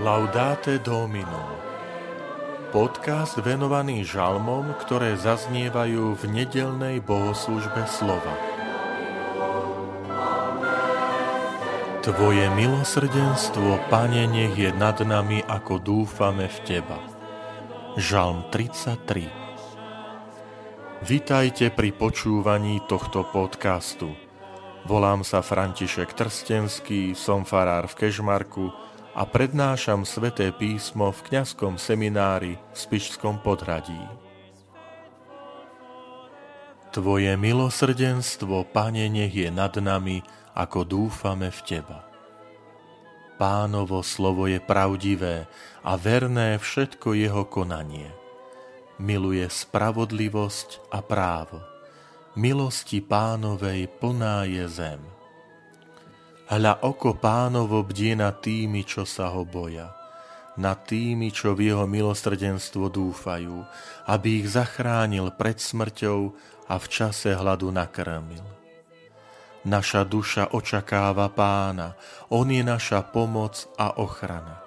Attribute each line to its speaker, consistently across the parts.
Speaker 1: Laudate Domino Podcast venovaný žalmom, ktoré zaznievajú v nedelnej bohoslužbe slova. Tvoje milosrdenstvo, Pane, nech je nad nami, ako dúfame v Teba. Žalm 33 Vitajte pri počúvaní tohto podcastu. Volám sa František Trstenský, som farár v Kežmarku, a prednášam sveté písmo v kňazskom seminári v Spišskom podhradí. Tvoje milosrdenstvo, Pane, nech je nad nami, ako dúfame v Teba. Pánovo slovo je pravdivé a verné všetko jeho konanie. Miluje spravodlivosť a právo. Milosti pánovej plná je zem. Hľa oko pánovo bdie nad tými, čo sa ho boja, nad tými, čo v jeho milosrdenstvo dúfajú, aby ich zachránil pred smrťou a v čase hladu nakrmil. Naša duša očakáva pána, on je naša pomoc a ochrana.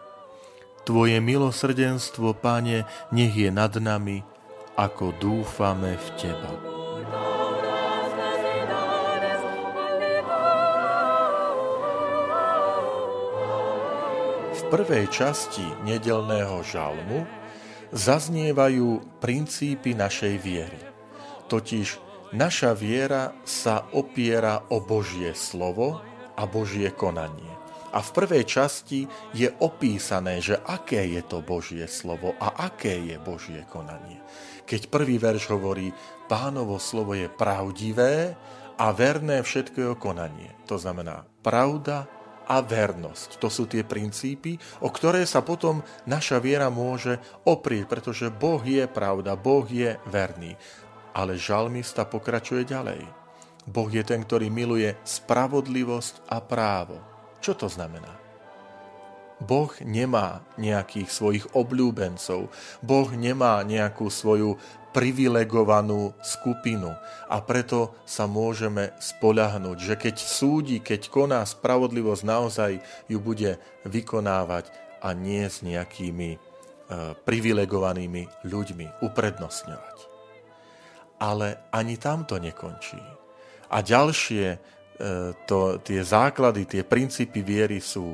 Speaker 1: Tvoje milosrdenstvo, Pane, nech je nad nami, ako dúfame v Teba. Prvej časti nedelného žalmu zaznievajú princípy našej viery. Totiž naša viera sa opiera o Božie slovo a Božie konanie. A v prvej časti je opísané, že aké je to Božie slovo a aké je Božie konanie. Keď prvý verš hovorí, pánovo slovo je pravdivé a verné všetko jeho konanie. To znamená pravda, a vernosť. To sú tie princípy, o ktoré sa potom naša viera môže oprieť, pretože Boh je pravda, Boh je verný. Ale žalmista pokračuje ďalej. Boh je ten, ktorý miluje spravodlivosť a právo. Čo to znamená? Boh nemá nejakých svojich obľúbencov, Boh nemá nejakú svoju privilegovanú skupinu a preto sa môžeme spoľahnúť, že keď súdi, keď koná spravodlivosť, naozaj ju bude vykonávať a nie s nejakými e, privilegovanými ľuďmi uprednostňovať. Ale ani tam to nekončí. A ďalšie, e, to, tie základy, tie princípy viery sú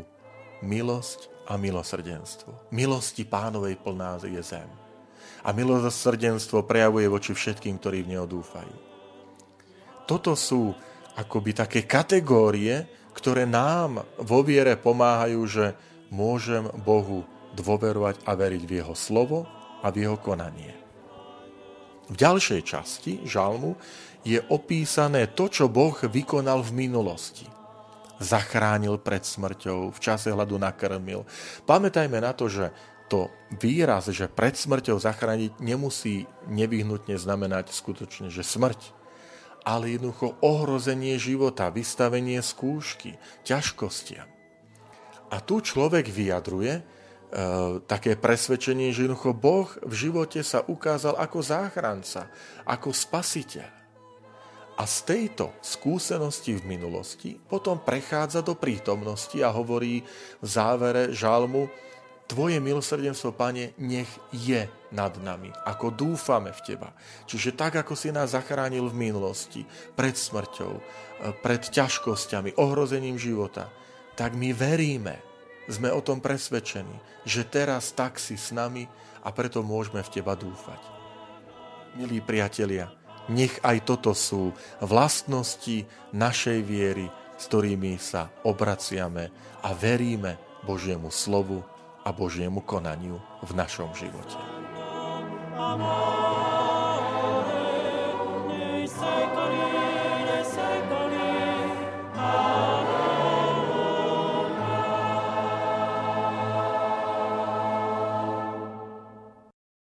Speaker 1: milosť a milosrdenstvo. Milosti pánovej plná je zem a milosrdenstvo prejavuje voči všetkým, ktorí v Neho dúfajú. Toto sú akoby také kategórie, ktoré nám vo viere pomáhajú, že môžem Bohu dôverovať a veriť v Jeho slovo a v Jeho konanie. V ďalšej časti žalmu je opísané to, čo Boh vykonal v minulosti. Zachránil pred smrťou, v čase hladu nakrmil. Pamätajme na to, že to výraz, že pred smrťou zachrániť nemusí nevyhnutne znamenať skutočne, že smrť, ale jednoducho ohrozenie života, vystavenie skúšky, ťažkostiam. A tu človek vyjadruje e, také presvedčenie, že jednoducho Boh v živote sa ukázal ako záchranca, ako spasiteľ. A z tejto skúsenosti v minulosti potom prechádza do prítomnosti a hovorí v závere žalmu, Tvoje milosrdenstvo, Pane, nech je nad nami, ako dúfame v Teba. Čiže tak, ako si nás zachránil v minulosti, pred smrťou, pred ťažkosťami, ohrozením života, tak my veríme, sme o tom presvedčení, že teraz tak si s nami a preto môžeme v Teba dúfať. Milí priatelia, nech aj toto sú vlastnosti našej viery, s ktorými sa obraciame a veríme Božiemu slovu a Božiemu konaniu v našom živote. Amen.